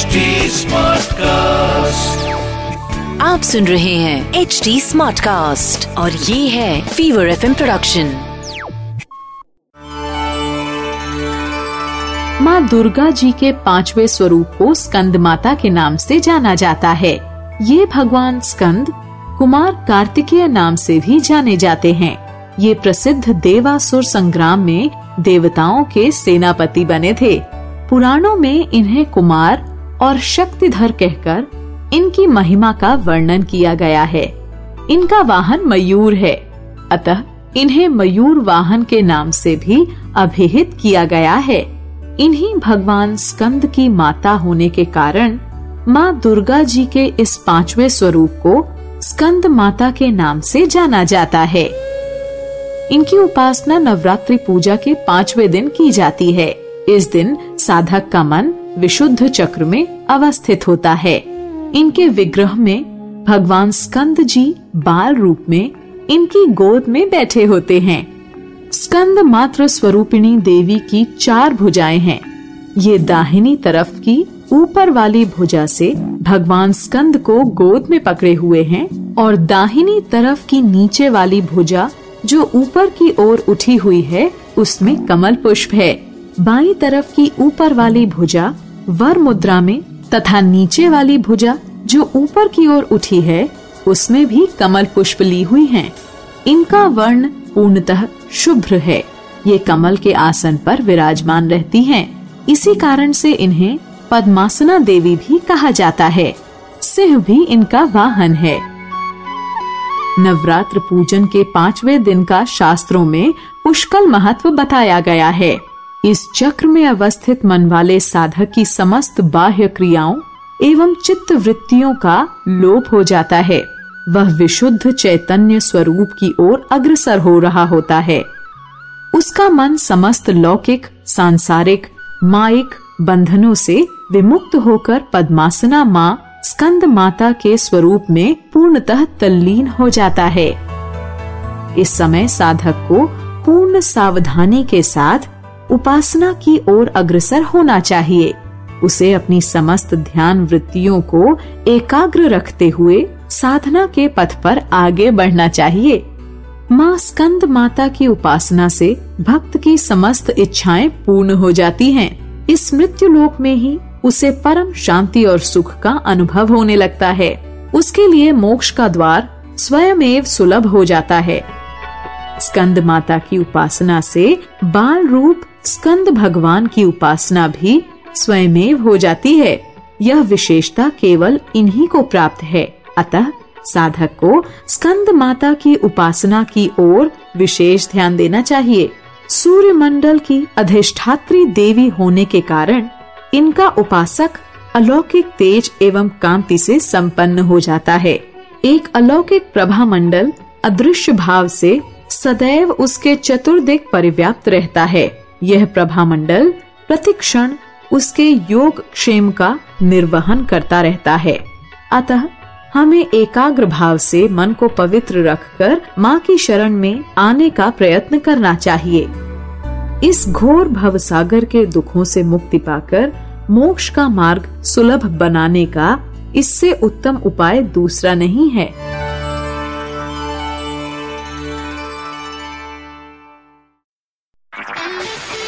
HD Smartcast. आप सुन रहे हैं एच डी स्मार्ट कास्ट और ये है फीवर एफ़ प्रोडक्शन माँ दुर्गा जी के पांचवे स्वरूप को स्कंद माता के नाम से जाना जाता है। ये भगवान स्कंद कुमार कार्तिकेय नाम से भी जाने जाते हैं। ये प्रसिद्ध देवासुर संग्राम में देवताओं के सेनापति बने थे। पुराणों में इन्हें कुमार और शक्तिधर कहकर इनकी महिमा का वर्णन किया गया है। इनका वाहन मयूर है। अतः इन्हें मयूर वाहन के नाम से भी अभिहित किया गया है। इन्हीं भगवान स्कंद की माता होने के कारण माँ दुर्गा जी के इस पांचवे स्वरूप को स्कंद माता के नाम से जाना जाता है। इनकी उपासना नवरात्रि पूजा के पांचवे दिन की जाती है। इस दिन साधक का मन विशुद्ध चक्र में अवस्थित होता है। इनके विग्रह में भगवान स्कंद जी बाल रूप में इनकी गोद में बैठे होते हैं। स्कंद मात्र स्वरूपिणी देवी की चार भुजाएँ हैं। ये दाहिनी तरफ़ की ऊपर वाली भुजा से भगवान स्कंद को गोद में पकड़े हुए हैं और दाहिनी तरफ़ की नीचे वाली भुजा जो ऊपर की ओर उठी हुई है, उसमें कमल पुष्प है। बाई तरफ़ की ऊपर वाली भुजा वर मुद्रा में तथा नीचे वाली भुजा जो ऊपर की ओर उठी है, उसमें भी कमल पुष्प ली हुई हैं। इनका वर्ण पूर्णतः शुभ्र है ये कमल के आसन पर विराजमान रहती हैं। इसी कारण से इन्हें पद्मासना देवी भी कहा जाता है सिंह भी इनका वाहन है नवरात्र पूजन के पांचवे दिन का शास्त्रों में पुष्कल महत्व बताया गया है इस चक्र में अवस्थित मन वाले साधक की समस्त बाह्य क्रियाओं एवं चित्त वृत्तियों का लोप हो जाता है। वह विशुद्ध चैतन्य स्वरूप की ओर अग्रसर हो रहा होता है। उसका मन समस्त लौकिक, सांसारिक, माइक बंधनों से विमुक्त होकर पद्मासना माँ स्कंद माता के स्वरूप में पूर्णतः तल्लीन हो जाता है। इस समय साधक को पूर्ण सावधानी के साथ उपासना की ओर अग्रसर होना चाहिए। उसे अपनी समस्त ध्यान वृत्तियों को एकाग्र रखते हुए साधना के पथ पर आगे बढ़ना चाहिए। माँ स्कंद माता की उपासना से भक्त की समस्त इच्छाएँ पूर्ण हो जाती हैं। इस मृत्यु लोक में ही उसे परम शांति और सुख का अनुभव होने लगता है। उसके लिए मोक्ष का द्वार स्वयं सुलभ हो जाता है। स्कंद माता की उपासना से बाल रूप स्कंद भगवान की उपासना भी स्वयमेव हो जाती है। यह विशेषता केवल इन्हीं को प्राप्त है। अतः साधक को स्कंद माता की उपासना की ओर विशेष ध्यान देना चाहिए। सूर्य मंडल की अधिष्ठात्री देवी होने के कारण इनका उपासक अलौकिक तेज एवं कांति से संपन्न हो जाता है। एक अलौकिक प्रभा मंडल अदृश्य भाव से सदैव उसके चतुर्दिक परिव्याप्त रहता है। यह प्रभा मंडल प्रतिक्षण उसके योग क्षेम का निर्वहन करता रहता है। अतः हमें एकाग्र भाव से मन को पवित्र रखकर माँ की शरण में आने का प्रयत्न करना चाहिए। इस घोर भव सागर के दुखों से मुक्ति पाकर मोक्ष का मार्ग सुलभ बनाने का इससे उत्तम उपाय दूसरा नहीं है।